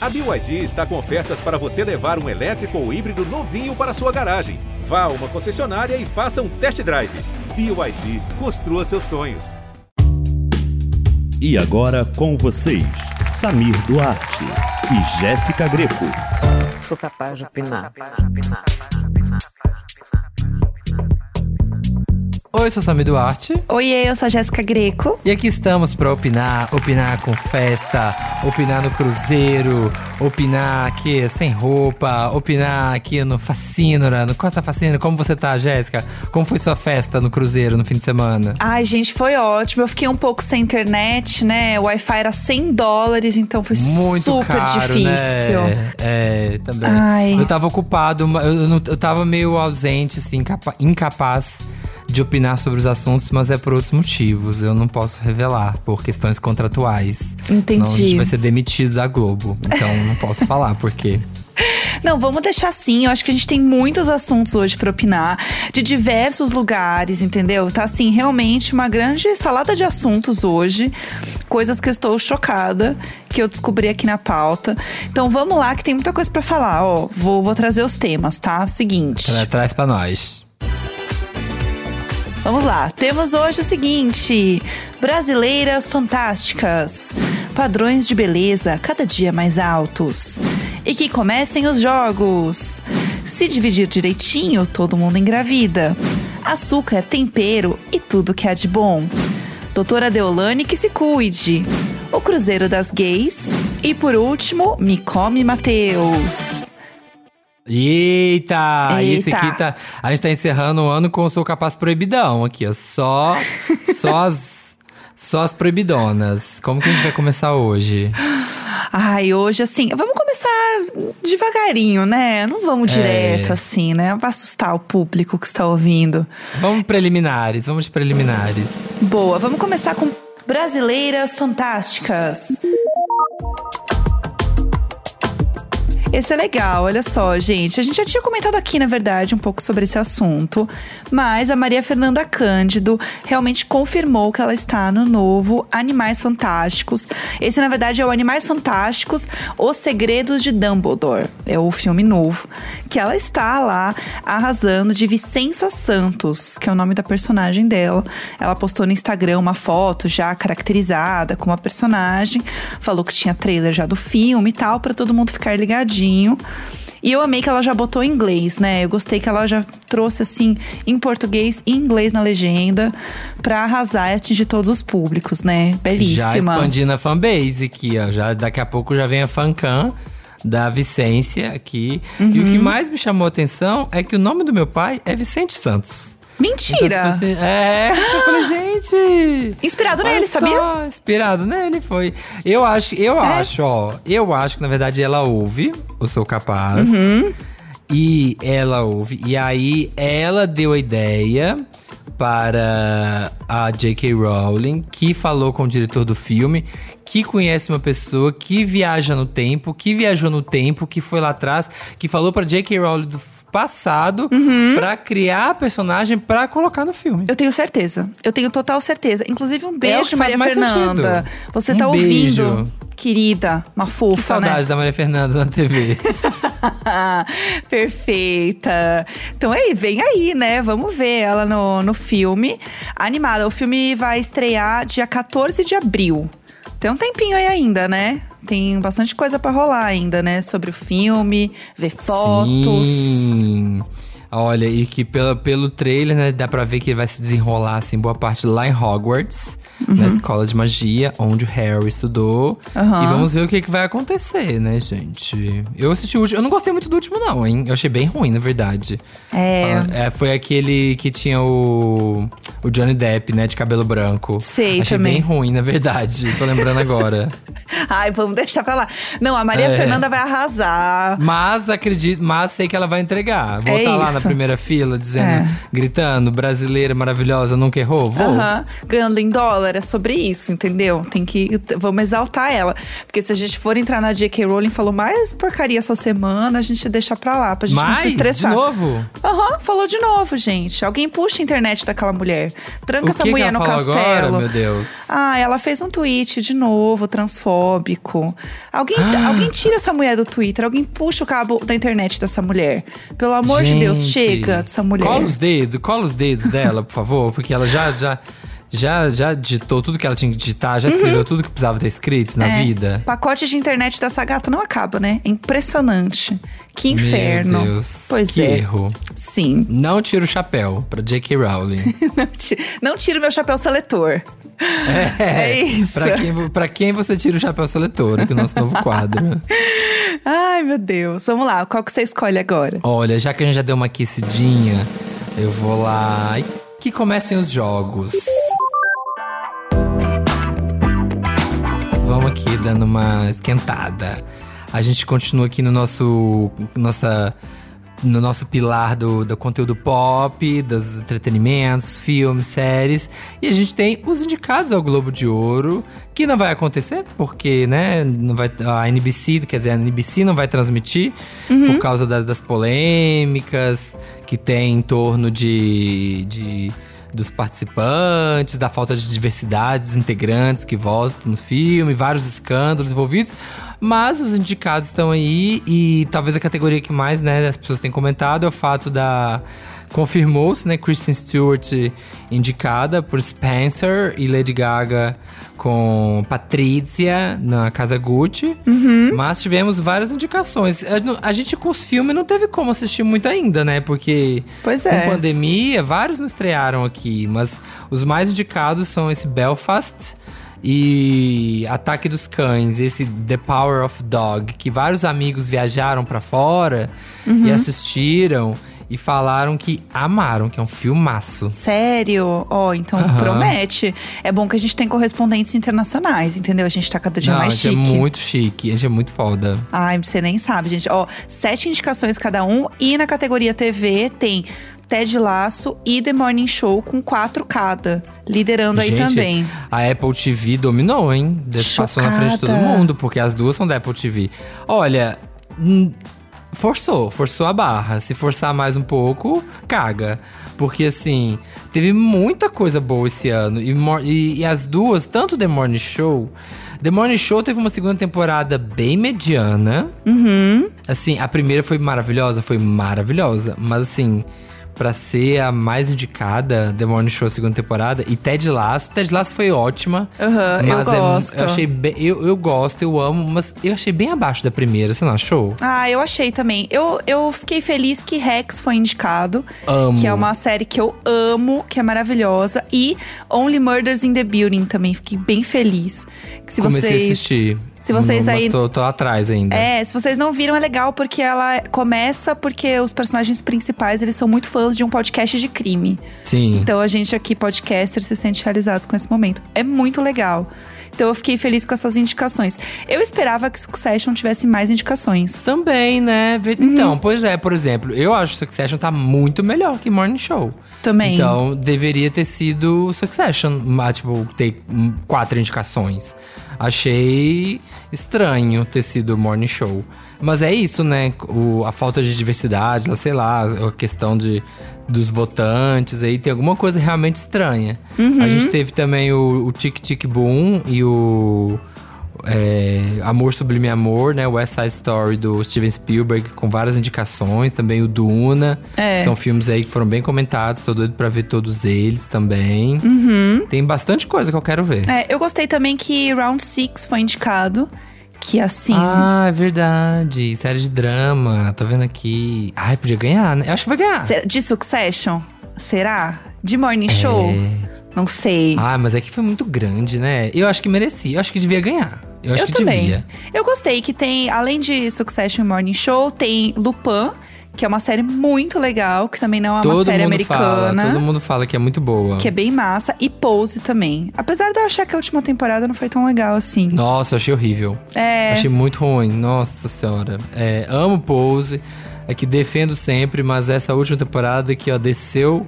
A BYD está com ofertas para você levar um elétrico ou híbrido novinho para sua garagem. Vá a uma concessionária e faça um test drive. BYD, construa seus sonhos. E agora com vocês, Samir Duarte e Jéssica Greco. Sou capaz de opinar. Oi, eu sou Samir Duarte. Oi, eu sou a Jéssica Greco. E aqui estamos para opinar, opinar com festa, opinar no cruzeiro, opinar aqui sem roupa, opinar aqui no Facínora, no Costa Facínora. Como você tá, Jéssica? Como foi sua festa no cruzeiro no fim de semana? Ai, gente, foi ótimo. Eu fiquei um pouco sem internet, né? O Wi-Fi era 100 dólares, então foi Muito super caro, difícil. Né? É, também. Ai. Eu tava ocupado, eu, eu, eu tava meio ausente, assim, incapa- incapaz de opinar sobre os assuntos, mas é por outros motivos. Eu não posso revelar por questões contratuais. Entendi. Senão a gente vai ser demitido da Globo. Então não posso falar por quê. Não, vamos deixar assim. Eu acho que a gente tem muitos assuntos hoje pra opinar, de diversos lugares, entendeu? Tá assim, realmente uma grande salada de assuntos hoje. Coisas que eu estou chocada, que eu descobri aqui na pauta. Então vamos lá, que tem muita coisa pra falar. Ó, vou, vou trazer os temas, tá? Seguinte. Tra traz pra nós. Vamos lá, temos hoje o seguinte: Brasileiras Fantásticas. Padrões de beleza cada dia mais altos. E que comecem os jogos. Se dividir direitinho, todo mundo engravida. Açúcar, tempero e tudo que há de bom. Doutora Deolane que se cuide. O Cruzeiro das Gays. E por último, Me Come Mateus. Eita! E esse Eita. aqui tá. A gente tá encerrando o ano com o Sou Capaz Proibidão aqui, ó. Só. só as. Só as proibidonas. Como que a gente vai começar hoje? Ai, hoje assim, vamos começar devagarinho, né? Não vamos direto assim, né? Vai assustar o público que está ouvindo. Vamos preliminares, vamos de preliminares. Boa, vamos começar com Brasileiras Fantásticas. Esse é legal, olha só, gente. A gente já tinha comentado aqui, na verdade, um pouco sobre esse assunto, mas a Maria Fernanda Cândido realmente confirmou que ela está no novo Animais Fantásticos. Esse, na verdade, é o Animais Fantásticos: Os Segredos de Dumbledore. É o filme novo. Que ela está lá arrasando de Vicença Santos, que é o nome da personagem dela. Ela postou no Instagram uma foto já caracterizada como a personagem, falou que tinha trailer já do filme e tal, pra todo mundo ficar ligadinho. E eu amei que ela já botou em inglês, né? Eu gostei que ela já trouxe assim em português e inglês na legenda pra arrasar e atingir todos os públicos, né? Já Belíssima. expandindo a fanbase aqui, ó. Já, daqui a pouco já vem a fancam da Vicência aqui. E o Uhum. que mais me chamou a atenção é que o nome do meu pai é Vicente Santos. Mentira! Então, se fosse- é, eu falei, gente. Inspirado nele, só, sabia? Inspirado nele, foi. Eu acho, eu É. acho, ó. Eu acho que na verdade ela ouve o Sou Capaz. Uhum. E ela ouve. E aí ela deu a ideia para a J.K. Rowling, que falou com o diretor do filme, que conhece uma pessoa que viaja no tempo, que viajou no tempo, que foi lá atrás, que falou pra J.K. Rowling do passado Uhum. pra criar a personagem pra colocar no filme. Eu tenho certeza. Eu tenho total certeza. Inclusive, um É beijo, que faz Maria mais Fernanda. sentido. Você Um tá beijo. ouvindo? Querida, uma Que fofa, saudade né? da Maria Fernanda na TV. Perfeita. Então aí, vem aí, né? Vamos ver ela no, no filme. Animada. O filme vai estrear dia 14 de abril. Tem um tempinho aí ainda, né? Tem bastante coisa pra rolar ainda, né? Sobre o filme, ver fotos. Sim. Olha, e que pelo, pelo trailer, né, dá pra ver que ele vai se desenrolar, assim, boa parte lá em Hogwarts, na escola de magia, onde o Harry estudou. Uhum. E vamos ver o que, que vai acontecer, né, gente? Eu assisti o último. Eu não gostei muito do último, não, hein? Eu achei bem ruim, na verdade. É. Ah, é, foi aquele que tinha o. O Johnny Depp, né, de cabelo branco. Sei, achei também. bem ruim, na verdade. Tô lembrando agora. Ai, vamos deixar pra lá. Não, a Maria É. Fernanda vai arrasar. Mas acredito, mas sei que ela vai entregar. Vou É estar lá na primeira fila dizendo, É. gritando, brasileira maravilhosa, nunca errou? Vou. Aham. Ganhando em dólar. Taylor é sobre isso, entendeu? Tem que. Vamos exaltar ela. Porque se a gente for entrar na J.K. Rowling falou mais porcaria essa semana, a gente deixa pra lá, pra gente não se Mas, de estressar. novo? Aham, falou de novo, gente. Alguém puxa a internet daquela mulher. Tranca essa mulher no castelo. agora, meu Deus? Ah, ela fez um tweet de novo, transfóbico. Alguém, Ah. alguém tira essa mulher do Twitter, alguém puxa o cabo da internet dessa mulher. Pelo amor de Deus, Gente, chega dessa mulher. Cola os dedos, cola os dedos dela, por favor, porque ela já, já, já, já digitou tudo que ela tinha que digitar, já escreveu tudo que precisava ter escrito na Uhum. É, vida. Pacote de internet dessa gata não acaba, né? É impressionante. Que inferno. Meu Deus, pois que é. erro. Sim. Não tira o chapéu pra J.K. Rowling. Não ti- Não tira o meu chapéu seletor. É isso. Pra quem, pra quem você tira o chapéu seletor, aqui o nosso novo quadro. Ai, meu Deus. Vamos lá, qual que você escolhe agora? Olha, já que a gente já deu uma aquecidinha, eu vou lá. Que comecem os jogos. Dando uma esquentada. A gente continua aqui no nosso nossa no nosso pilar do, do conteúdo pop, dos entretenimentos, filmes, séries. E a gente tem os indicados ao Globo de Ouro, que não vai acontecer, porque, né, não vai, a NBC, quer dizer, a NBC não vai transmitir por causa das, das polêmicas que tem em torno de, de dos participantes, da falta de diversidade dos integrantes que voltam no filme, vários escândalos envolvidos. Mas os indicados estão aí e talvez a categoria que mais, né, as pessoas têm comentado é o fato da confirmou-se, né, Kristen Stewart indicada por Spencer e Lady Gaga com Patrícia na Casa Gucci. Mas tivemos várias indicações. A, a gente com os filmes não teve como assistir muito ainda, né? Porque Pois com é. pandemia, vários não estrearam aqui, mas os mais indicados são esse Belfast e Ataque dos Cães, esse The Power of Dog, que vários amigos viajaram pra fora Uhum. e assistiram e falaram que amaram, que é um filmaço. Sério? Ó, então Aham. promete. É bom que a gente tem correspondentes internacionais, entendeu? A gente tá cada dia Não, a mais gente chique. é muito chique, a gente é muito foda. Ai, você nem sabe, gente. Ó, sete indicações cada um. E na categoria TV tem Ted Laço e The Morning Show com quatro cada. Liderando aí Gente, também. A Apple TV dominou, hein? Des- Passou na frente de todo Chocada. mundo, porque as duas são da Apple TV. Olha, forçou, forçou a barra. Se forçar mais um pouco, caga. Porque assim, teve muita coisa boa esse ano. E, e- e as duas, tanto The Morning Show. The Morning Show teve uma segunda temporada bem mediana. Assim, a primeira foi maravilhosa, foi maravilhosa. Mas assim, pra ser a mais indicada, The Morning Show segunda temporada, e Ted Lasso. Ted Lasso foi ótima. Aham, eu mas é- gosto. eu achei bem. Eu, eu gosto, eu amo, mas eu achei bem abaixo da primeira, você não achou? Ah, eu achei também. Eu, eu fiquei feliz que Rex foi indicado. Amo. Que é uma série que eu amo, que é maravilhosa. E Only Murders in the Building também. Fiquei bem feliz. Que se Comecei vocês, a assistir. Se vocês Não, aí. Tô, tô atrás ainda. É, se vocês não viram, é legal porque ela começa porque os personagens principais, eles são muito fãs de um podcast de crime. Sim. Então a gente aqui, podcaster, se sente realizados com esse momento. É muito legal. Então eu fiquei feliz com essas indicações. Eu esperava que Succession tivesse mais indicações. Também, né? Uhum. Então, pois é, por exemplo, eu acho que Succession tá muito melhor que Morning Show. Também. Então, deveria ter sido Succession, tipo, ter quatro indicações. Achei estranho ter sido Morning Show. Mas é isso, né? O, a falta de diversidade, sei lá, a questão de, dos votantes aí, tem alguma coisa realmente estranha. A gente teve também o, o Tic Tic Boom e o é, Amor Sublime Amor, né? West Side Story do Steven Spielberg, com várias indicações. Também o Duna. É. São filmes aí que foram bem comentados. Tô doido pra ver todos eles também. Tem bastante coisa que eu quero ver. É, eu gostei também que Round Six foi indicado. Que assim. Ah, é verdade. Série de drama. Tô vendo aqui. Ai, podia ganhar, né? Eu acho que vai ganhar. De Succession? Será? De Morning Show? Não sei. Ah, mas é que foi muito grande, né? Eu acho que merecia. Eu acho que devia ganhar. Eu acho eu que também. devia. Eu gostei que tem, além de Succession e Morning Show, tem Lupin, que é uma série muito legal, que também não é uma todo série americana. fala. Todo mundo fala que é muito boa. Que é bem massa. E Pose também. Apesar de eu achar que a última temporada não foi tão legal assim. Nossa, eu achei horrível. É. Achei muito ruim. Nossa senhora. É, amo Pose. É que defendo sempre, mas essa última temporada que ó, desceu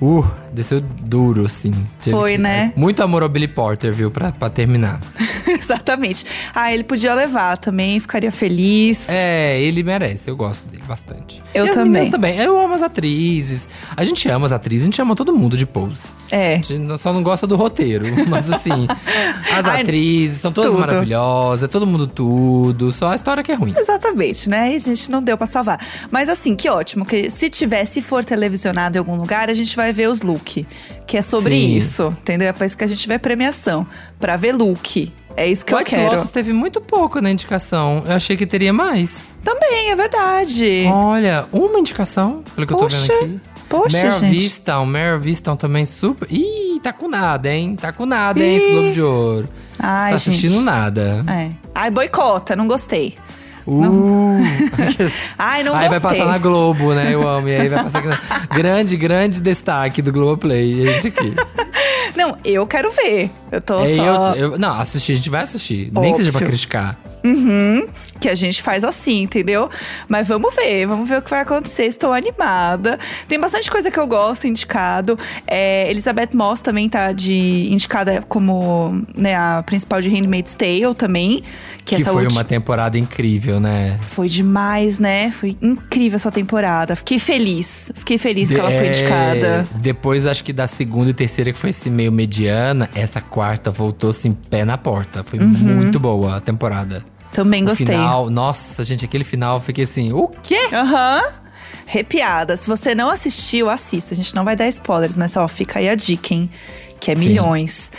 Uh, desceu duro, assim. Teve Foi, que- né? Muito amor ao Billy Porter, viu? Pra, pra terminar. Exatamente. Ah, ele podia levar também, ficaria feliz. É, ele merece. Eu gosto dele bastante. Eu E também. também. Eu amo as atrizes. A gente ama as atrizes, a gente ama todo mundo de Pose. É. A gente só não gosta do roteiro. Mas assim, as Ai, atrizes são todas tudo. maravilhosas, é todo mundo tudo. Só a história que é ruim. Exatamente, né? E a gente não deu pra salvar. Mas assim, que ótimo, que se tiver, se for televisionado em algum lugar, a gente vai ver os look. Que é sobre Sim. isso, entendeu? É pra isso que a gente vê premiação. Pra ver look. É isso que White eu quero. Lotus teve muito pouco na indicação. Eu achei que teria mais. Também, é verdade. Olha, uma indicação, pelo que eu Poxa, tô vendo aqui. poxa, Meryl gente. Viston, Meryl Viston também super. Ih, tá com nada, hein? Tá com nada, hein, esse Ih. Globo de Ouro. Ai, tá assistindo gente. nada. É. Ai, boicota, não gostei. Uh. Ai, não aí gostei. vai passar na Globo, né? Eu amo. E aí vai passar na... grande, grande destaque do Globoplay. E a gente aqui. Não, eu quero ver. Eu tô É, só. eu, eu- não, assistir, a gente vai assistir. Nem que seja pra Óbvio. criticar. Uhum, que a gente faz assim, entendeu? Mas vamos ver, vamos ver o que vai acontecer. Estou animada. Tem bastante coisa que eu gosto indicado. É, Elizabeth Moss também tá de indicada como né, a principal de Handmaid's Tale também. Que, Que foi ulti- uma temporada incrível, né? Foi demais, né? Foi incrível essa temporada. Fiquei feliz. Fiquei feliz que ela foi É, indicada. Depois, acho que da segunda e terceira, que foi esse meio mediana, essa quarta voltou assim, pé na porta. Foi muito boa a temporada. Também O gostei. Final, nossa, gente, aquele final eu fiquei assim, o quê? Aham. Arrepiada. Se você não assistiu, assista. A gente não vai dar spoilers, mas ó, fica aí a dica, hein? Que é Sim. milhões.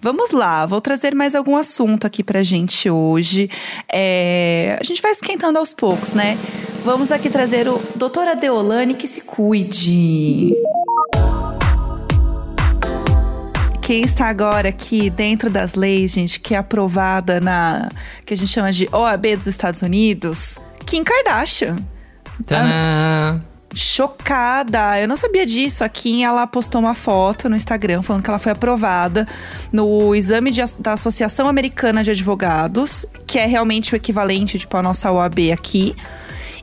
Vamos lá, vou trazer mais algum assunto aqui pra gente hoje. É, a gente vai esquentando aos poucos, né? Vamos aqui trazer o Doutora Deolane que se cuide. Quem está agora aqui dentro das leis, gente, que é aprovada na que a gente chama de OAB dos Estados Unidos, Kim Kardashian Tadã! chocada. Eu não sabia disso. A Kim, ela postou uma foto no Instagram falando que ela foi aprovada no exame de da Associação Americana de Advogados, que é realmente o equivalente, tipo, à nossa OAB aqui.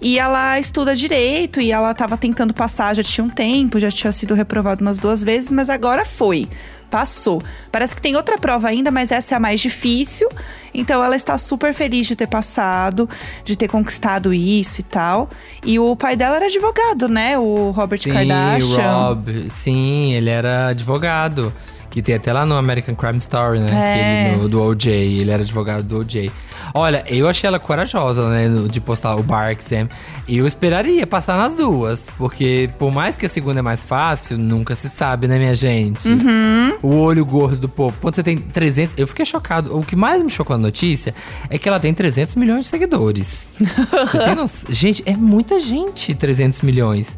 E ela estuda direito e ela tava tentando passar, já tinha um tempo, já tinha sido reprovada umas duas vezes, mas agora foi. Passou. Parece que tem outra prova ainda, mas essa é a mais difícil. Então ela está super feliz de ter passado, de ter conquistado isso e tal. E o pai dela era advogado, né? O Robert Sim, Kardashian. Rob. Sim, ele era advogado. Que tem até lá no American Crime Story, né? É. Ele, no- do OJ. Ele era advogado do OJ. Olha, eu achei ela corajosa, né? De postar o bar exam. Eu esperaria passar nas duas. Porque por mais que a segunda é mais fácil, nunca se sabe, né, minha gente? Uhum. O olho gordo do povo. Quando você tem 300... Eu fiquei chocado. O que mais me chocou na notícia é que ela tem 300 milhões de seguidores. Gente, é muita gente, 300 milhões.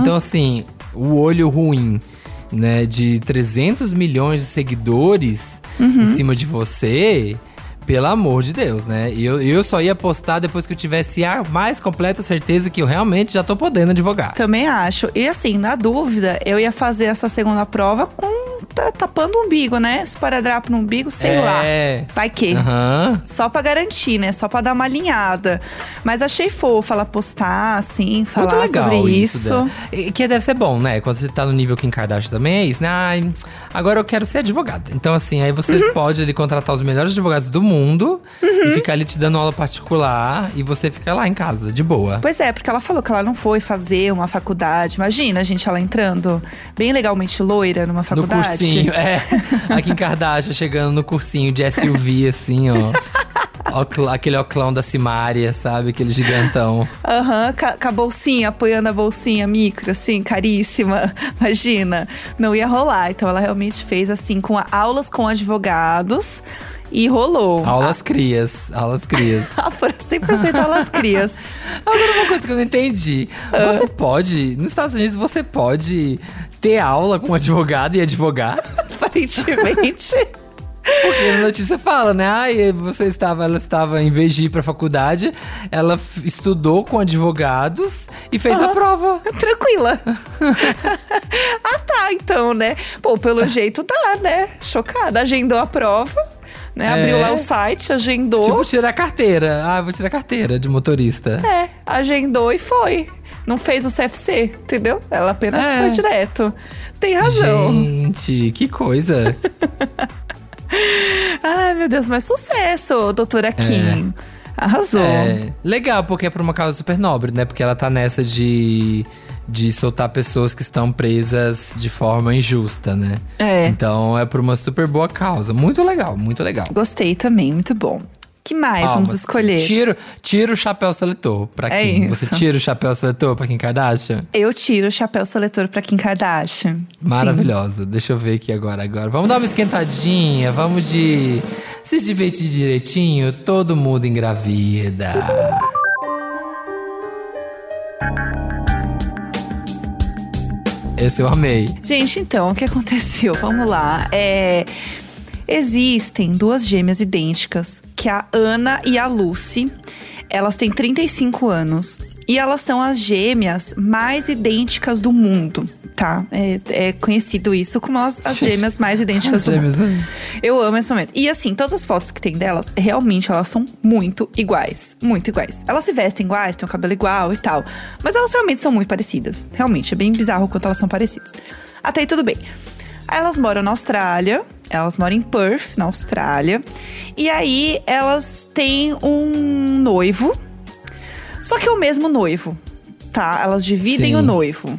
Então, assim, o olho ruim, né, de 300 milhões de seguidores em cima de você, pelo amor de Deus, né? E eu, eu só ia postar depois que eu tivesse a mais completa certeza que eu realmente já tô podendo advogar. Também acho. E assim, na dúvida, eu ia fazer essa segunda prova com tapando o umbigo, né? Esparadrapo no umbigo, sei É. lá. Vai que. Aham. Só pra garantir, né? Só pra dar uma alinhada. Mas achei fofa ela postar, assim, falar Muito legal sobre isso. isso. E Que deve ser bom, né? Quando você tá no nível Kim Kardashian também, é isso, né? Ai, agora eu quero ser advogada. Então, assim, aí você Uhum. pode ali contratar os melhores advogados do mundo e ficar ali te dando aula particular e você fica lá em casa, de boa. Pois é, porque ela falou que ela não foi fazer uma faculdade. Imagina, gente, ela entrando bem legalmente loira numa No faculdade. cursinho, é. A Kim Kardashian chegando no cursinho de SUV, assim, ó. Aquele oclão da Simária, sabe? Aquele gigantão. Aham, ca- com a bolsinha, apoiando a bolsinha micro, assim, caríssima. Imagina, não ia rolar. Então ela realmente fez assim, com a- aulas com advogados e rolou. Aulas crias, aulas crias. Ah, foram 100% aulas crias. Agora, uma coisa que eu não entendi. Ah. Você pode, nos Estados Unidos, você pode ter aula com advogado e advogar? Aparentemente. Porque a notícia fala, né? Ai, você estava, ela estava, em vez de ir pra faculdade, ela estudou com advogados e fez a prova. Tranquila. ah, tá, então, né? Pô, pelo jeito dá, né? Chocada. Agendou a prova, né? É. Abriu lá o site, agendou. Tipo, tirar a carteira. Ah, vou tirar a carteira de motorista. É, agendou e foi. não fez o CFC, entendeu? Ela apenas É. foi direto. Tem razão. Gente, que coisa. Ai, meu Deus, mas sucesso, doutora Kim. Arrasou. É, legal, porque é por uma causa super nobre, né? Porque ela tá nessa de, de soltar pessoas que estão presas de forma injusta, né? É. Então é por uma super boa causa. Muito legal, muito legal. Gostei também, muito bom. Que mais vamos Palmas. escolher? Tira, tira o chapéu seletor pra É quem? isso. Você tira o chapéu seletor pra Kim Kardashian? Eu tiro o chapéu seletor pra Kim Kardashian. Sim. Maravilhosa. Deixa eu ver aqui agora, agora. Vamos dar uma esquentadinha, vamos de se divertir direitinho, todo mundo engravida. Esse eu amei. Gente, então, o que aconteceu? Vamos lá. É, Existem duas gêmeas idênticas, que é a Ana e a Lucy. Elas têm 35 anos. E elas são as gêmeas mais idênticas do mundo, tá? É, é conhecido isso como as, as gêmeas mais idênticas as do gêmeas, mundo. né? Eu amo esse momento. E assim, todas as fotos que tem delas, realmente elas são muito iguais. Muito iguais. Elas se vestem iguais, têm o cabelo igual e tal. Mas elas realmente são muito parecidas. Realmente, é bem bizarro o quanto elas são parecidas. Até aí tudo bem. Elas moram na Austrália. Elas moram em Perth, na Austrália. E aí elas têm um noivo. Só que é o mesmo noivo, tá? Elas dividem Sim. o noivo.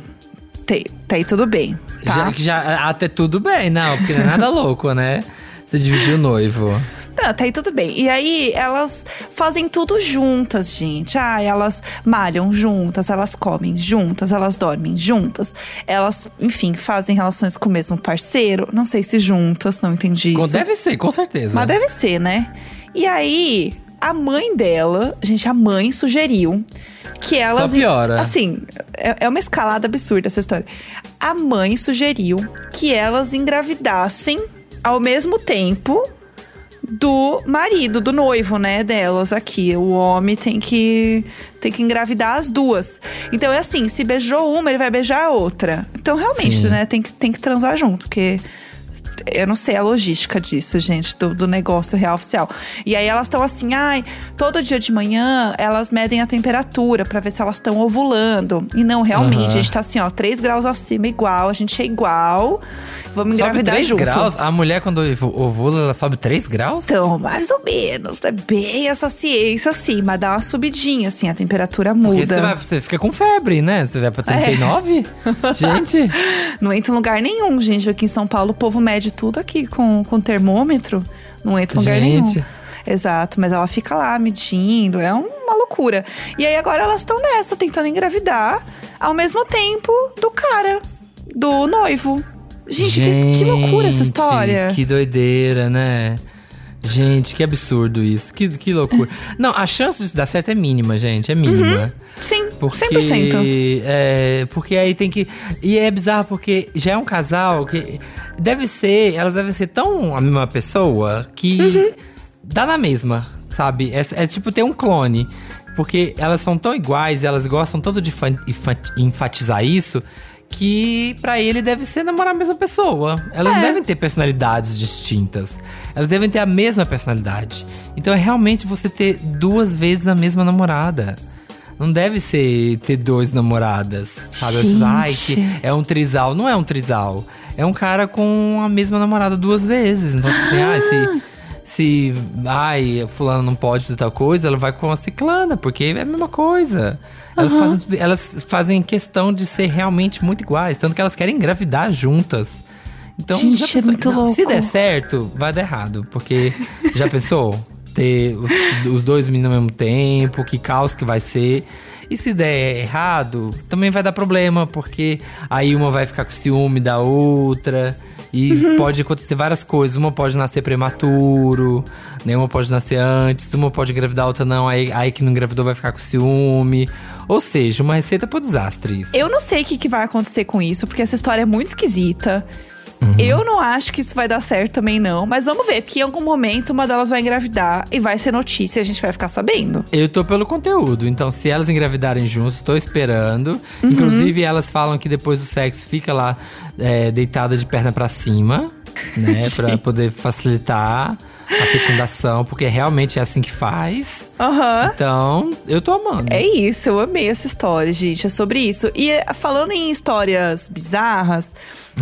Tem- Tá aí tudo bem. Tá? Já, já até tudo bem, não, porque não é nada louco, né? Você dividiu o noivo. Não, tá aí tudo bem. E aí, elas fazem tudo juntas, gente. Ah, elas malham juntas, elas comem juntas, elas dormem juntas. Elas, enfim, fazem relações com o mesmo parceiro. Não sei se juntas, não entendi isso. Deve ser, com certeza. Mas deve ser, né? E aí, a mãe dela, gente, a mãe sugeriu que elas. Só piora. Assim, é, é uma escalada absurda essa história. A mãe sugeriu que elas engravidassem ao mesmo tempo do marido, do noivo, né, delas aqui. O homem tem que tem que engravidar as duas. Então é assim, se beijou uma, ele vai beijar a outra. Então realmente, Sim. né, tem que, tem que transar junto, porque eu não sei a logística disso, gente, do, do negócio real oficial. E aí elas estão assim, ai, todo dia de manhã elas medem a temperatura pra ver se elas estão ovulando. E não, realmente, Aham. a gente tá assim, ó, 3 graus acima igual, a gente é igual. Vamos Sobe engravidar 3 junto. graus? A mulher, quando ovula, ela sobe 3 graus? Então, mais ou menos, é bem essa ciência, assim, mas dá uma subidinha, assim, a temperatura Porque muda. você, vai, você fica com febre, né? Você vai pra 39? Gente, Não entra em lugar nenhum, gente. Aqui em São Paulo, o povo mede tudo aqui com, com termômetro. Não entra em lugar Gente. nenhum. Exato, mas ela fica lá medindo, é uma loucura. E aí agora elas estão nessa, tentando engravidar ao mesmo tempo do cara, do noivo. Gente, que, que loucura essa Gente, história. Que doideira, né? Gente, que absurdo isso. Que, que loucura. Não, a chance de se dar certo é mínima, gente. É mínima. Sim, Porque, 100%. É, porque aí tem que. E é bizarro porque já é um casal que deve ser. Elas devem ser tão a mesma pessoa que Uhum. dá na mesma, sabe? É, é tipo ter um clone. Porque elas são tão iguais, elas gostam tanto de enfatizar isso. Que pra ele deve ser namorar a mesma pessoa. Elas É. devem ter personalidades distintas. Elas devem ter a mesma personalidade. Então é realmente você ter duas vezes a mesma namorada. Não deve ser ter dois namoradas, sabe? Ai, que é um trisal. Não é um trisal. É um cara com a mesma namorada duas vezes. Então, tipo assim, ah, se, se ai, fulano não pode fazer tal coisa, ela vai com a ciclana, porque é a mesma coisa. Elas, fazem, tudo- elas fazem questão de ser realmente muito iguais, tanto que elas querem engravidar juntas. Então, Gente, é pensou- muito não, Se louco. der certo, vai dar errado. Porque já pensou? Ter os, os dois meninos ao mesmo tempo, que caos que vai ser. E se der errado, também vai dar problema, porque aí uma vai ficar com ciúme da outra. E Uhum. pode acontecer várias coisas. Uma pode nascer prematuro, né? Uma pode nascer antes, uma pode engravidar, a outra não. Aí, aí que não engravidou vai ficar com ciúme. Ou seja, uma receita pro desastre isso. Eu não sei o que, que vai acontecer com isso, porque essa história é muito esquisita. Uhum. Eu não acho que isso vai dar certo também, não. Mas vamos ver, porque em algum momento uma delas vai engravidar e vai ser notícia e a gente vai ficar sabendo. Eu tô pelo conteúdo, então se elas engravidarem juntos, tô esperando. Uhum. Inclusive, elas falam que depois do sexo fica lá é, deitada de perna pra cima, né? pra poder facilitar a fecundação, porque realmente é assim que faz. Aham. Então, eu tô amando. É isso, eu amei essa história, gente. É sobre isso. E eh, falando em histórias bizarras,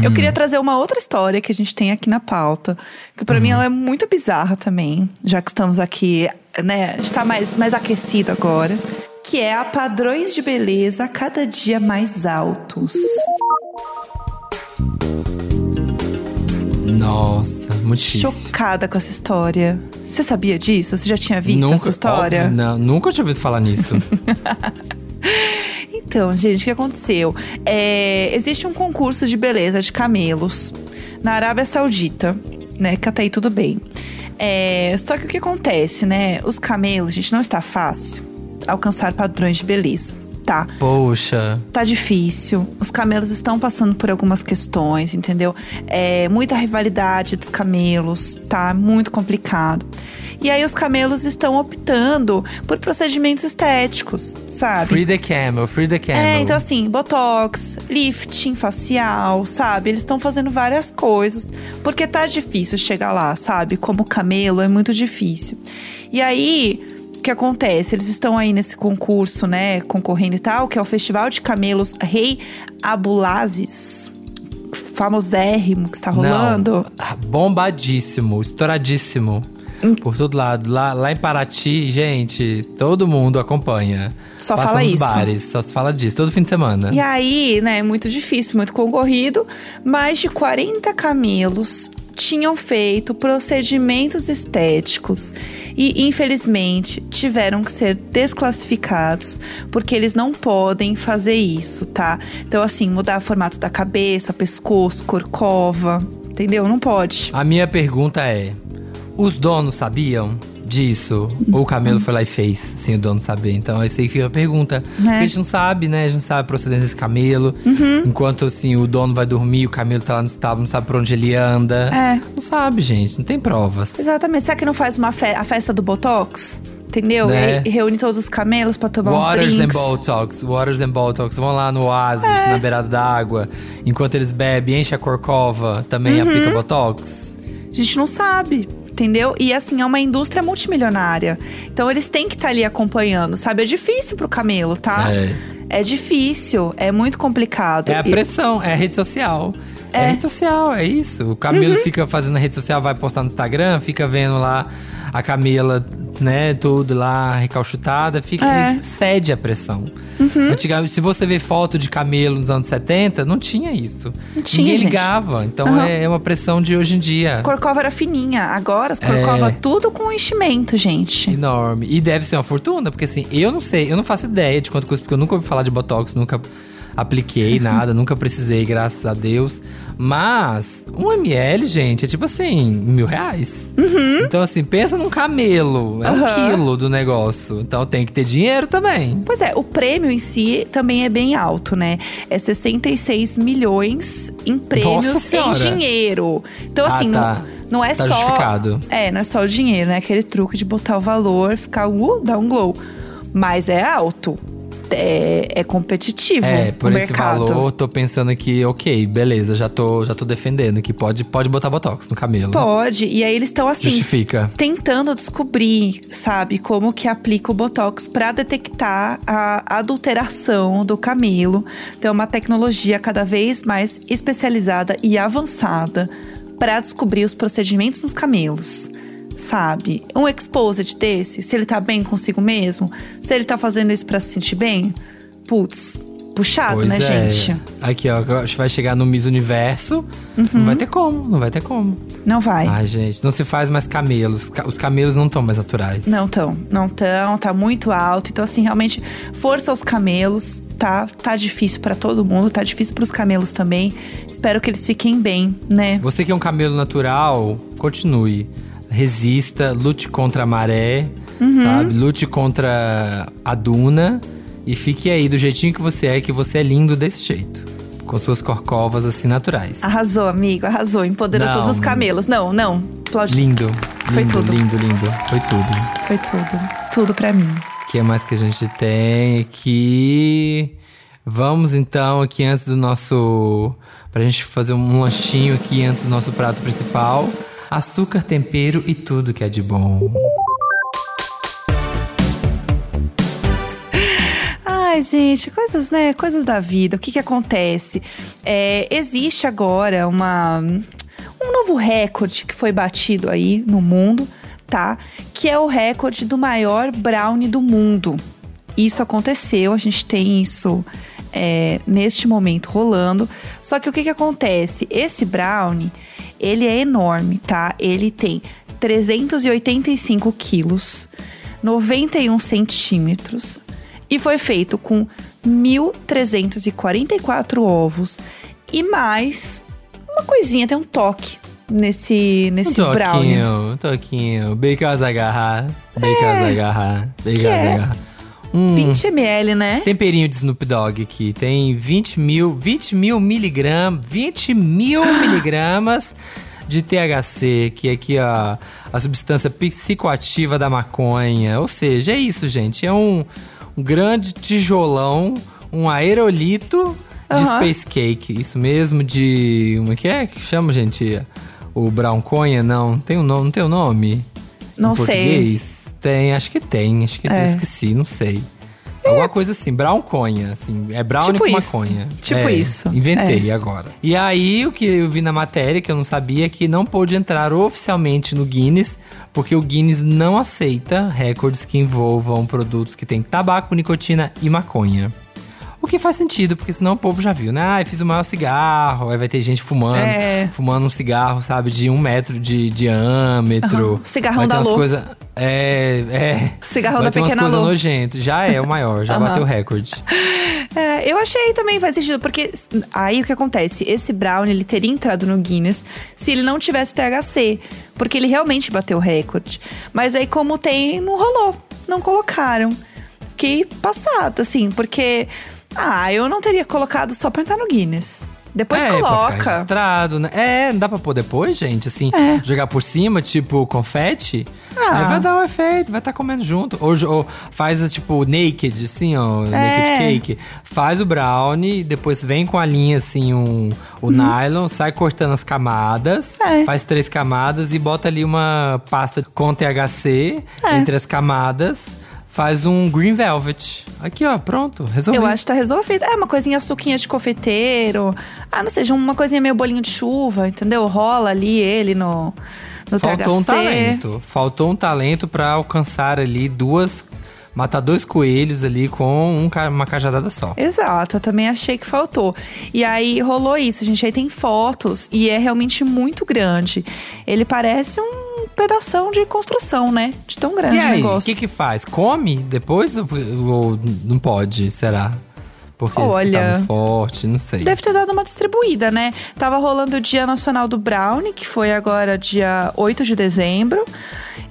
eu queria trazer uma outra história que a gente tem aqui na pauta. Que pra mim ela é muito bizarra também, já que estamos aqui, né? A gente tá mais, mais aquecido agora. Que é a padrões de beleza cada dia mais altos. Nossa, muito difícil. Chocada com essa história. Você sabia disso? Você já tinha visto nunca, essa história? óbvio, não, nunca tinha ouvido falar nisso. Então, gente, o que aconteceu? É, existe um concurso de beleza de camelos na Arábia Saudita, né? Que até aí tudo bem. É, só que o que acontece, né? Os camelos, gente, não está fácil alcançar padrões de beleza, tá? Poxa. Tá difícil. Os camelos estão passando por algumas questões, entendeu? É muita rivalidade dos camelos, tá? Muito complicado. E aí os camelos estão optando por procedimentos estéticos, sabe? Free the camel, free the camel. É, então assim, botox, lifting facial, sabe? Eles estão fazendo várias coisas, porque tá difícil chegar lá, sabe? Como camelo é muito difícil. E aí, que acontece? Eles estão aí nesse concurso, né, concorrendo e tal, que é o Festival de Camelos Rei Abulazes. Famosérrimo que está rolando. Não, bombadíssimo, estouradíssimo. Hum. Por todo lado. Lá, lá em Paraty, gente, todo mundo acompanha. Só Passa fala isso. bares, só se fala disso, todo fim de semana. E aí, né, muito difícil, muito concorrido. Mais de 40 camelos tinham feito procedimentos estéticos e, infelizmente, tiveram que ser desclassificados porque eles não podem fazer isso, tá? Então, assim, mudar o formato da cabeça, pescoço, corcova, entendeu? Não pode. A minha pergunta é: os donos sabiam disso? Ou o camelo foi lá e fez, sem o dono saber? Então, essa aí fica a pergunta. Porque a gente não sabe, né? A gente não sabe a procedência desse camelo. Uhum. Enquanto, assim, o dono vai dormir, o camelo tá lá no estábulo, não sabe pra onde ele anda. É. Não sabe, gente. Não tem provas. Exatamente. Será que não faz uma fe a festa do Botox? Entendeu? Né? E reúne todos os camelos pra tomar uns Waters and drinks. Botox, Waters and Botox. Vão lá no oásis, É. na beirada da água. Enquanto eles bebem, enche a corcova, também Uhum. aplica Botox. A gente não sabe, entendeu? E assim, é uma indústria multimilionária. Então eles têm que estar ali acompanhando, sabe? É difícil pro camelo, tá? É. É difícil, é muito complicado. É a E- pressão, é a rede social. É, É. rede social, é isso. O Camilo fica fazendo na rede social, vai postar no Instagram, fica vendo lá a Camila, né, tudo lá recalchutada, fica É. cede a pressão. Antigamente, se você vê foto de camelo nos anos 70, não tinha isso. Não tinha, Ninguém gente. ligava. Então Aham. é uma pressão de hoje em dia. Corcova era fininha, agora as corcova É. tudo com enchimento, gente. Enorme. E deve ser uma fortuna, porque assim, eu não sei, eu não faço ideia de quanto custa, porque eu nunca ouvi falar de Botox, nunca apliquei nada, nunca precisei, graças a Deus. Mas, um ml, gente, é tipo assim, mil reais. Então, assim, pensa num camelo. É um Uhum. Aham. quilo do negócio. Então tem que ter dinheiro também. Pois é, o prêmio em si também é bem alto, né? É 66 milhões em prêmios em dinheiro. Então, Ah, assim, tá. não, não é Tá só. justificado. É, não é só o dinheiro, né? Aquele truque de botar o valor, ficar, uh, dar um glow. Mas é alto. É, é competitivo É, por esse mercado. valor, tô pensando que, ok, beleza, já tô, já tô defendendo que pode, pode botar Botox no camelo. Pode. E aí eles estão assim. Justifica. tentando descobrir, sabe, como que aplica o botox para detectar a adulteração do camelo. Então, é uma tecnologia cada vez mais especializada e avançada para descobrir os procedimentos dos camelos. Sabe? Um exposed desse, se ele tá bem consigo mesmo, se ele tá fazendo isso para se sentir bem, putz, puxado, Pois né, é. gente? Aqui, ó, acho que vai chegar no Miss Universo. Uhum. Não vai ter como, não vai ter como. Não vai. Ai, gente, não se faz mais camelos. Ca- Os camelos não estão mais naturais. Não tão, não tão, tá muito alto. Então, assim, realmente, força aos camelos, tá? Tá difícil pra todo mundo, tá difícil pros camelos também. Espero que eles fiquem bem, né? Você que é um camelo natural, continue. Resista, lute contra a maré, Uhum. sabe? Lute contra a duna. E fique aí do jeitinho que você é, que você é lindo desse jeito. Com suas corcovas assim naturais. Arrasou, amigo, arrasou. Empoderou Não. todos os camelos. Não, não. Aplaude. Lindo, Foi lindo, tudo. lindo, lindo. Foi tudo. Foi tudo. Tudo pra mim. O que mais que a gente tem aqui? Vamos então aqui antes do nosso. Pra gente fazer um lanchinho aqui antes do nosso prato principal. Açúcar, tempero e tudo que é de bom. Ai, gente, coisas, né? Coisas da vida. O que que acontece? É, existe agora uma, um novo recorde que foi batido aí no mundo, tá? Que é o recorde do maior brownie do mundo. Isso aconteceu, a gente tem isso é, neste momento rolando. Só que o que que acontece? Esse brownie, ele é enorme, tá? Ele tem 385 quilos, 91 centímetros e foi feito com 1.344 ovos e mais uma coisinha, tem um toque nesse, nesse um brownie. toquinho, um toquinho. Because agarrar, because agarrar, because é. agarrar. Hum, 20 ml, né? Temperinho de Snoop Dogg aqui. Tem 20 mil, 20 mil miligramas, 20 mil miligramas de THC, que é aqui ó, a substância psicoativa da maconha. Ou seja, é isso, gente. É um, um grande tijolão, um aerolito de Aham. Space Cake. Isso mesmo, de. Como é que é que chama, gente? O Brown Conha? Não, tem um nome, não tem o nome? Não em sei. português? Tem, acho que tem, acho que É. eu esqueci, não sei. Alguma coisa assim, brown conha, assim, é brownie Tipo com isso. maconha. Tipo É, isso. Inventei agora. E aí, o que eu vi na matéria, que eu não sabia, é que não pôde entrar oficialmente no Guinness, porque o Guinness não aceita recordes que envolvam produtos que têm tabaco, nicotina e maconha. O que faz sentido, porque senão o povo já viu, né? Ah, eu fiz o maior cigarro, aí vai ter gente fumando, É. fumando um cigarro, sabe, de um metro de diâmetro. O cigarrão vai ter da umas Lô. coisas. É, é. Cigarrão vai da ter umas Pequena coisas Lô. nojentas. Já é o maior, já Aham. bateu o recorde. É, eu achei também faz sentido, porque aí o que acontece? Esse brownie, ele teria entrado no Guinness se ele não tivesse o THC, porque ele realmente bateu o recorde. Mas aí como tem, não rolou, não colocaram. Fiquei passada, assim, porque... Ah, eu não teria colocado só pra entrar no Guinness. Depois é, Pra ficar coloca. registrado, né? É, não dá pra pôr depois, gente, assim, É. jogar por cima, tipo, confete. Ah. Aí vai dar um efeito, vai estar comendo junto. Ou, ou faz, tipo, naked, assim, ó, É. naked cake. Faz o brownie, depois vem com a linha, assim, um, o nylon, sai cortando as camadas. É. Faz três camadas e bota ali uma pasta com THC É. entre as camadas. Faz um green velvet. Aqui, ó, pronto, resolvido. Eu acho que tá resolvido. É uma coisinha suquinha de confeiteiro. Ah, não seja uma coisinha meio bolinho de chuva, entendeu? Rola ali ele no, no Faltou um THC. talento. Faltou um talento pra alcançar ali duas. Matar dois coelhos ali com um uma cajadada só. Exato, eu também achei que faltou. E aí rolou isso, gente. Aí tem fotos e é realmente muito grande. Ele parece um pedação de construção, né? De tão grande E o aí, o negócio. que que faz? Come depois ou, não pode, será? Porque Olha, tá forte, não sei. Deve ter dado uma distribuída, né? Tava rolando o Dia Nacional do Brownie, que foi agora dia 8 de dezembro.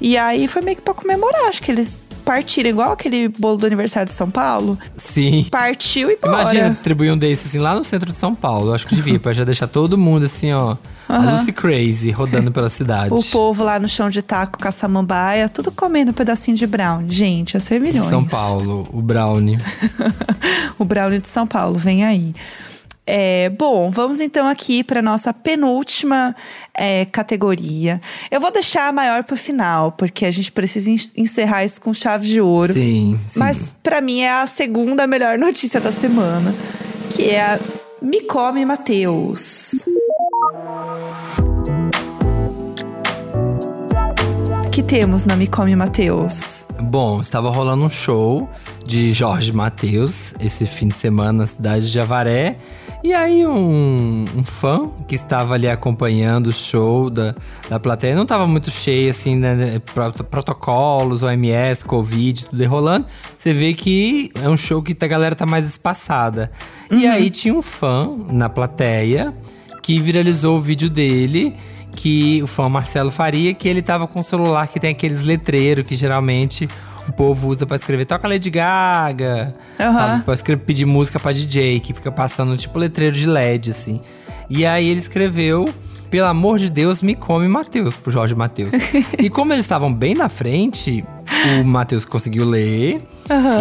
E aí foi meio que pra comemorar. Acho que eles partiram igual aquele bolo do aniversário de São Paulo. Sim. Partiu e bora. Imagina distribuir um desses assim lá no centro de São Paulo. Acho que devia, pra já deixar todo mundo assim, ó. A Lucy Crazy rodando pela cidade. O povo lá no chão de taco com a samambaia, tudo comendo um pedacinho de brownie. Gente, ia ser milhões. São Paulo, o Brownie. o brownie de São Paulo, vem aí. É, bom, vamos então aqui para nossa penúltima é, categoria. Eu vou deixar a maior para o final, porque a gente precisa en- encerrar isso com chave de ouro. Sim, sim. Mas para mim é a segunda melhor notícia da semana, que é a Me Come Mateus. Que temos na Me Come Mateus? Bom, estava rolando um show de Jorge Mateus esse fim de semana na cidade de Avaré. E aí um, um fã que estava ali acompanhando o show da, da plateia, não estava muito cheio, assim, né, pro- protocolos, OMS, Covid, tudo rolando. Você vê que é um show que a galera tá mais espaçada. E aí tinha um fã na plateia que viralizou o vídeo dele que o fã Marcelo Faria, que ele tava com um celular que tem aqueles letreiros que geralmente o povo usa pra escrever Toca Lady Gaga, Aham. sabe? Pra escrever, pedir música pra DJ, que fica passando tipo letreiro de LED, assim. E aí ele escreveu Pelo amor de Deus, me come Matheus, pro Jorge Matheus. e como eles estavam bem na frente, o Matheus conseguiu ler.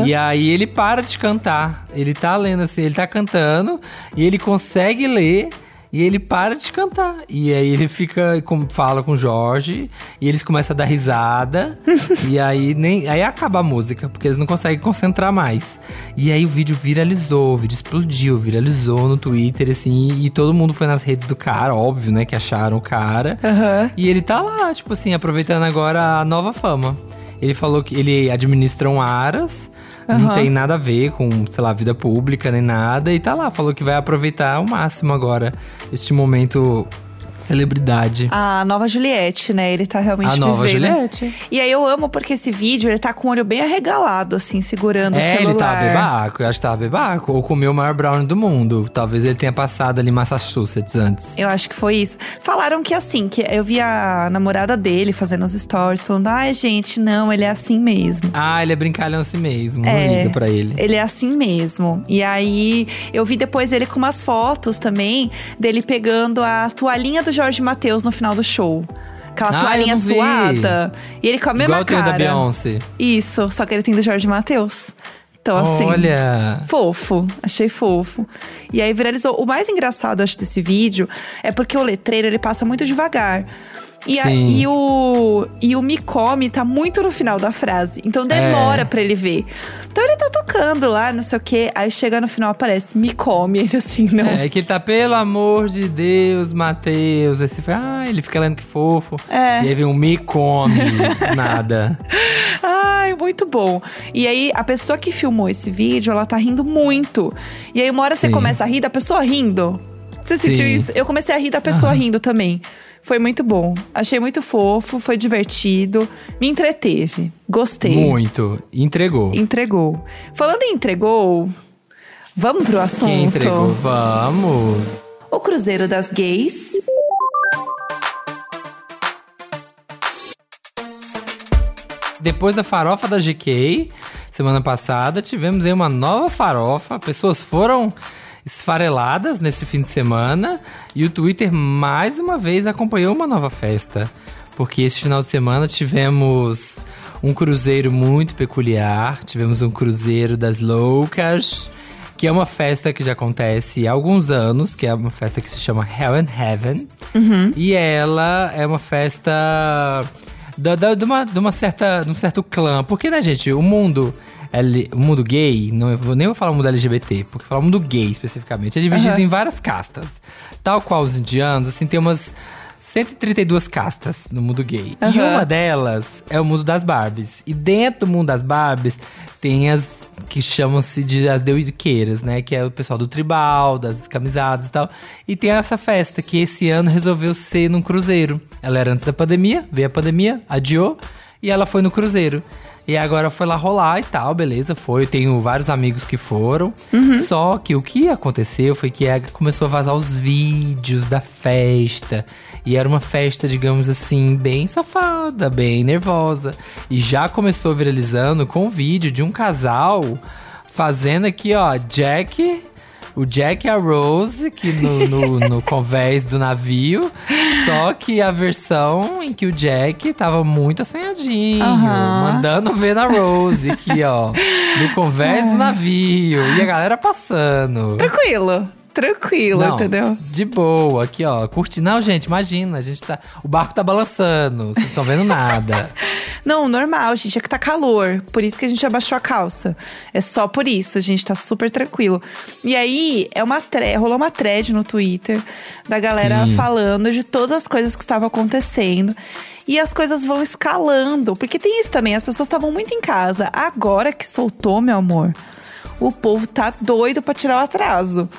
E aí ele para de cantar. Ele tá lendo assim, ele tá cantando e ele consegue ler. E ele para de cantar. E aí ele fica, fala com o Jorge, e eles começam a dar risada. e aí nem aí acaba a música, porque eles não conseguem concentrar mais. E aí o vídeo viralizou, o vídeo explodiu, viralizou no Twitter, assim, e todo mundo foi nas redes do cara, óbvio, né? Que acharam o cara. Aham. E ele tá lá, tipo assim, aproveitando agora a nova fama. Ele falou que ele administra um Aras, não Aham. tem nada a ver com, sei lá, vida pública nem nada. E tá lá, falou que vai aproveitar ao máximo agora este momento celebridade. A nova Juliette, né? Ele tá realmente A nova vivendo. Juliette. E aí eu amo porque esse vídeo, ele tá com o olho bem arregalado, assim, segurando o É, celular. ele tá bebaco, eu acho que tava bebaco. Ou comeu o maior brownie do mundo. Talvez ele tenha passado ali em Massachusetts antes. Eu acho que foi isso. Falaram que assim, que eu vi a namorada dele fazendo os stories, falando: ai, gente, não, ele é assim mesmo. Ah, ele é brincalhão assim mesmo. Não É. liga pra ele. Ele é assim mesmo. E aí, eu vi depois ele com umas fotos também dele pegando a toalhinha do Jorge Matheus no final do show. Aquela Ah, toalhinha suada. E ele com a mesma Igual cara. da Beyoncé. Isso, só que ele tem do Jorge Matheus. Então, assim. Olha. Fofo, achei fofo. E aí viralizou. O mais engraçado, acho, desse vídeo é porque o letreiro ele passa muito devagar. E, a- e o, e o me come tá muito no final da frase. Então demora É. pra ele ver. Então ele tá tocando lá, não sei o quê. Aí chega no final, aparece, me come. Ele assim, não. É que ele tá, pelo amor de Deus, Matheus. Aí você fica, ah, ele fica lendo que fofo. É. E aí vem um me come, nada. Ai, muito bom. E aí, a pessoa que filmou esse vídeo, ela tá rindo muito. E aí, uma hora você Sim. começa a rir da pessoa rindo. Você sentiu Sim. isso? Eu comecei a rir da pessoa rindo também. Foi muito bom. Achei muito fofo, foi divertido, me entreteve. Gostei. Muito. Entregou. Entregou. Falando em entregou, vamos pro assunto. Quem entregou? Vamos. O Cruzeiro das Gays. Depois da farofa da GK, semana passada, tivemos aí uma nova farofa. Pessoas foram esfareladas nesse fim de semana e o Twitter mais uma vez acompanhou uma nova festa. Porque esse final de semana tivemos um cruzeiro muito peculiar, tivemos um cruzeiro das loucas, que é uma festa que já acontece há alguns anos, que é uma festa que se chama Hell and Heaven. E ela é uma festa da, da- de, uma, de uma certa, de um certo clã. Porque, né, gente, o mundo, L- o mundo gay, não, eu vou- nem vou falar o mundo LGBT, porque falar o mundo gay especificamente, é dividido Aham. em várias castas. Tal qual os indianos, assim, tem umas 132 castas no mundo gay. E Aham. uma delas é o mundo das Barbies. E dentro do mundo das Barbies tem as que chamam-se de as deuiqueiras, né? Que é o pessoal do tribal, das camisadas e tal. E tem essa festa que esse ano resolveu ser num cruzeiro. Ela era antes da pandemia, veio a pandemia, adiou, e ela foi no cruzeiro. E agora foi lá rolar e tal, beleza, foi. Eu tenho vários amigos que foram. Só que o que aconteceu foi que começou a vazar os vídeos da festa. E era uma festa, digamos assim, bem safada, bem nervosa. E já começou viralizando com um vídeo de um casal fazendo aqui, ó, Jack. O Jack e a Rose, que no, no, no convés do navio. Só que a versão em que o Jack tava muito assanhadinho, Aham. mandando ver na Rose aqui, ó. No convés do navio. E a galera passando. Tranquilo. Tranquilo, Não, entendeu? De boa, aqui, ó. Curti. Não, gente, imagina, a gente tá. O barco tá balançando, vocês estão vendo nada. Não, normal, gente. É que tá calor. Por isso que a gente abaixou a calça. É só por isso, a gente tá super tranquilo. E aí, é uma thread, rolou uma thread no Twitter da galera Sim. falando de todas as coisas que estavam acontecendo. E as coisas vão escalando. Porque tem isso também, as pessoas estavam muito em casa. Agora que soltou, meu amor. O povo tá doido pra tirar o atraso.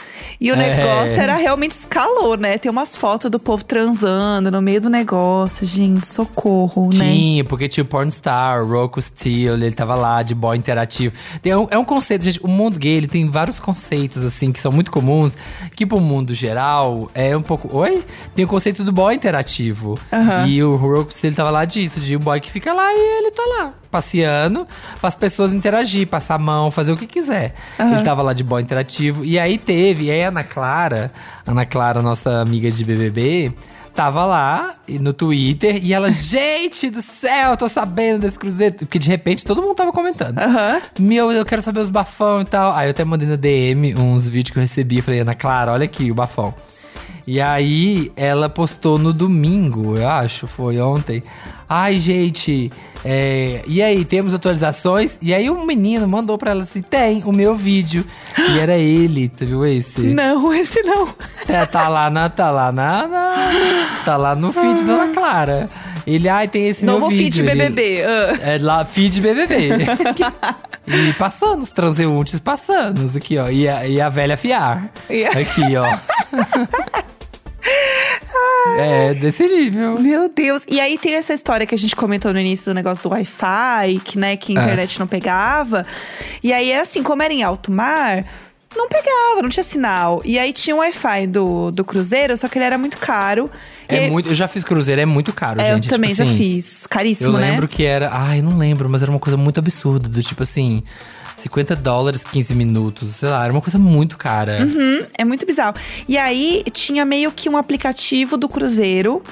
E o É. negócio era realmente escalou, né? Tem umas fotos do povo transando no meio do negócio. Gente, socorro, né? Tinha, porque tinha o Pornstar, o Rocco Steele, ele tava lá de boy interativo. Tem, um- é um conceito, gente. O mundo gay, ele tem vários conceitos, assim, que são muito comuns. Que pro mundo geral é um pouco. Oi? Tem o conceito do boy interativo. Aham. E o Rocco Steele tava lá disso, de um boy que fica lá e ele tá lá, passeando, para as pessoas interagir, passar a mão, fazer o que quiser. Ele tava lá de boy interativo. E aí teve, e aí a Ana Clara, Ana Clara, nossa amiga de BBB, tava lá no Twitter e ela, gente do céu, tô sabendo desse cruzeiro. Porque de repente todo mundo tava comentando. Aham. Meu, eu quero saber os bafão e tal. Aí eu até mandei na DM uns vídeos que eu recebi. Falei, Ana Clara, olha aqui o bafão. E aí ela postou no domingo, eu acho, foi ontem. Ai, gente, é, e aí, temos atualizações? E aí um menino mandou pra ela assim: tem o meu vídeo. E era ele, tu viu esse? Não, esse não. É, tá lá na. Tá lá na. na- tá lá no feed da Ana Clara. Ele, ai, tem esse Novo meu vídeo. feed Ele- BBB. ah. é lá, feed BBB. e passando, os transeuntes passando, aqui, ó. E a, e a velha fiar. A- Aqui, ó. é, desse nível. Meu Deus. E aí tem essa história que a gente comentou no início do negócio do Wi-Fi, que, né, que a É. internet não pegava. E aí, assim, como era em alto mar, não pegava, não tinha sinal. E aí tinha o Wi-Fi do, do Cruzeiro, só que ele era muito caro. É aí- muito, eu já fiz cruzeiro, é muito caro, É, eu gente. também tipo já assim, fiz. Caríssimo, Eu né? lembro que era. Ai, não lembro, mas era uma coisa muito absurda. Do tipo assim, 50 dólares, 15 minutos. Sei lá, era uma coisa muito cara. Hum, é muito bizarro. E aí tinha meio que um aplicativo do Cruzeiro,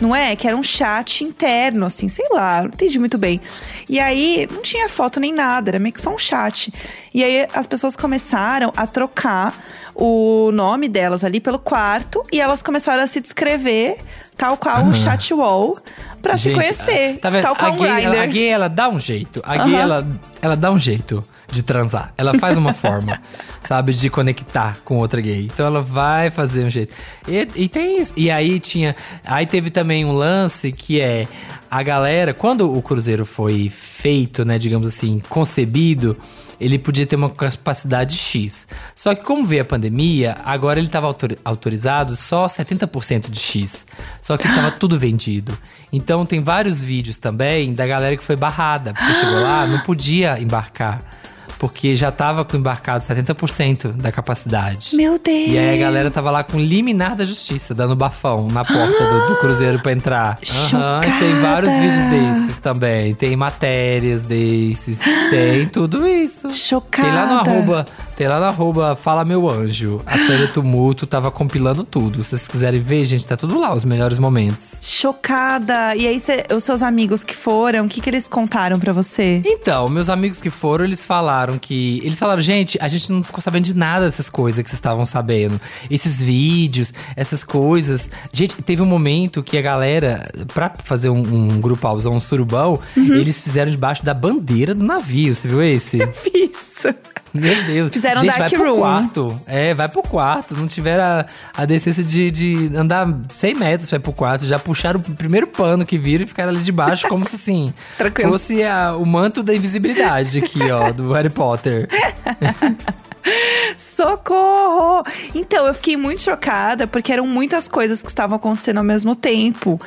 não é? Que era um chat interno, assim, sei lá, não entendi muito bem. E aí não tinha foto nem nada, era meio que só um chat. E aí as pessoas começaram a trocar o nome delas ali pelo quarto e elas começaram a se descrever tal qual um chat wall pra se Gente, conhecer. Tá vendo? Tal qual a, gay, ela, a gay, ela dá um jeito. A gay, Aham. ela, ela dá um jeito de transar. Ela faz uma forma, sabe? De conectar com outra gay. Então ela vai fazer um jeito. E, e tem isso. E aí tinha. Aí teve também um lance que é a galera. Quando o Cruzeiro foi feito, né? Digamos assim, concebido. Ele podia ter uma capacidade X. Só que como veio a pandemia, agora ele estava autorizado só 70% de X. Só que estava tudo vendido. Então tem vários vídeos também da galera que foi barrada. Porque chegou lá, não podia embarcar. Porque já tava com embarcado 70% da capacidade. Meu Deus. E aí a galera tava lá com liminar da justiça, dando bafão na porta do, do cruzeiro pra entrar. E tem vários vídeos desses também. Tem matérias desses. Tem tudo isso. Chocada. Tem lá no arroba, tem lá no arroba Fala Meu Anjo. A Tânia Tumulto tava compilando tudo. Se vocês quiserem ver, gente, tá tudo lá, os melhores momentos. Chocada. E aí, cê- os seus amigos que foram, o que, que eles contaram pra você? Então, meus amigos que foram, eles falaram que. Eles falaram, gente, a gente não ficou sabendo de nada dessas coisas que vocês estavam sabendo. Esses vídeos, essas coisas. Gente, teve um momento que a galera, pra fazer um, um grupalzão, um surubão, Uhum. eles fizeram debaixo da bandeira do navio. Você viu esse? Isso. Meu Deus. Fizeram Gente, dark vai pro room. quarto. É, vai pro quarto. Não tiveram a, a decência de, de andar 100 metros pra ir pro quarto. Já puxaram o primeiro pano que viram e ficaram ali debaixo, como se assim. Tranquilo. Fosse a- o manto da invisibilidade aqui, ó, do Harry Potter. Socorro! Então, eu fiquei muito chocada porque eram muitas coisas que estavam acontecendo ao mesmo tempo.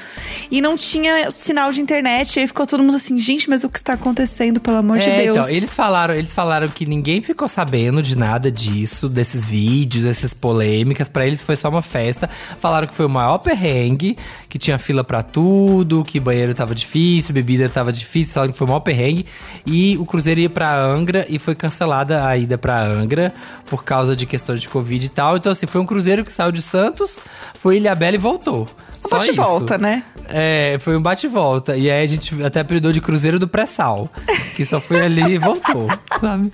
E não tinha sinal de internet. E aí ficou todo mundo assim, gente, mas o que está acontecendo, pelo amor de É, Deus? Então, eles falaram, eles falaram que ninguém ficou sabendo de nada disso, desses vídeos, dessas polêmicas. Pra eles foi só uma festa. Falaram que foi o maior perrengue, que tinha fila pra tudo, que banheiro tava difícil, bebida tava difícil, falaram que foi o maior perrengue. E o cruzeiro ia pra Angra e foi cancelada a ida pra Angra por causa de questões de Covid e tal. Então, assim, foi um cruzeiro que saiu de Santos, foi Ilha Bela e voltou. Um Só bate isso. volta, né? É, foi um bate e volta. E aí a gente até apelidou de Cruzeiro do Pré-Sal. Que só foi ali e voltou, sabe?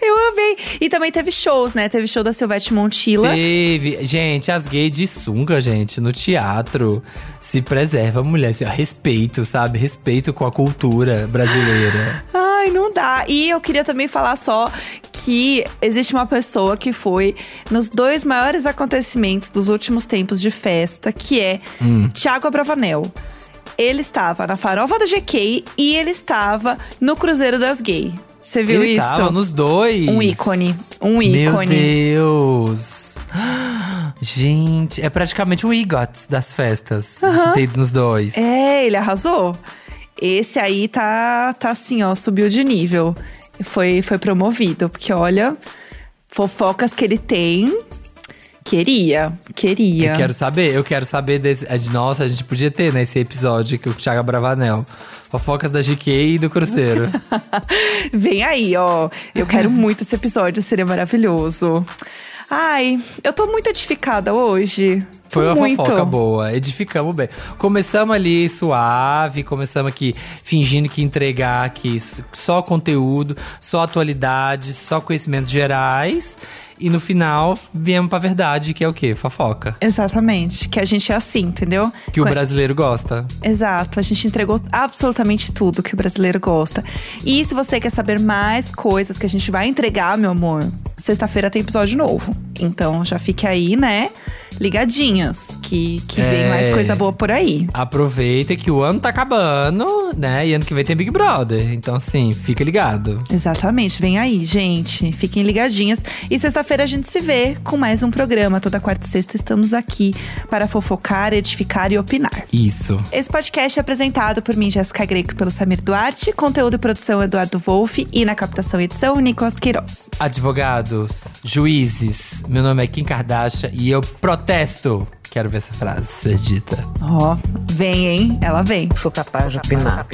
Eu amei. E também teve shows, né? Teve show da Silvete Montilla. Teve. Gente, as gays de sunga, gente, no teatro. Se preserva, mulher. Assim, respeito, sabe? Respeito com a cultura brasileira. Ai, não dá. E eu queria também falar só que existe uma pessoa que foi nos dois maiores acontecimentos dos últimos tempos de festa, que é Hum. Thiago Abravanel. Ele estava na farofa da GK e ele estava no Cruzeiro das Gay. Você viu Ele isso? tava nos dois. Um ícone. Um Meu ícone. Deus. Gente, é praticamente um EGOT das festas. Você ter ido nos dois. É, ele arrasou. Esse aí tá, tá assim, ó, subiu de nível. Foi, foi promovido, porque olha, fofocas que ele tem. Queria, queria. Eu quero saber, eu quero saber desse. é de- Nossa, a gente podia ter nesse episódio que o Thiago Bravanel. Fofocas da GK e do Cruzeiro. Vem aí, ó. Eu quero muito esse episódio, seria maravilhoso. Ai, eu tô muito edificada hoje. Foi uma muito. fofoca boa, edificamos bem. Começamos ali suave, começamos aqui fingindo que entregar aqui só conteúdo, só atualidades, só conhecimentos gerais. E no final, viemos pra verdade, que é o quê? Fofoca. Exatamente. Que a gente é assim, entendeu? Que o brasileiro gosta. Exato, a gente entregou absolutamente tudo que o brasileiro gosta. E se você quer saber mais coisas que a gente vai entregar, meu amor, sexta-feira tem episódio novo. Então já fique aí, né? Ligadinhas, que, que vem É. mais coisa boa por aí. Aproveita que o ano tá acabando, né? E ano que vem tem Big Brother. Então, assim, fica ligado. Exatamente, vem aí, gente. Fiquem ligadinhas. E sexta-feira a gente se vê com mais um programa. Toda quarta e sexta estamos aqui para fofocar, edificar e opinar. Isso. Esse podcast é apresentado por mim, Jéssica Greco, pelo Samir Duarte. Conteúdo e produção Eduardo Wolff. E na captação e edição, Nicolas Queiroz. Advogados, juízes, meu nome é Kim Kardashian e eu protesto protesto. Quero ver essa frase ser dita. Ó, oh, vem, hein? Ela vem. Sou capaz de opinar.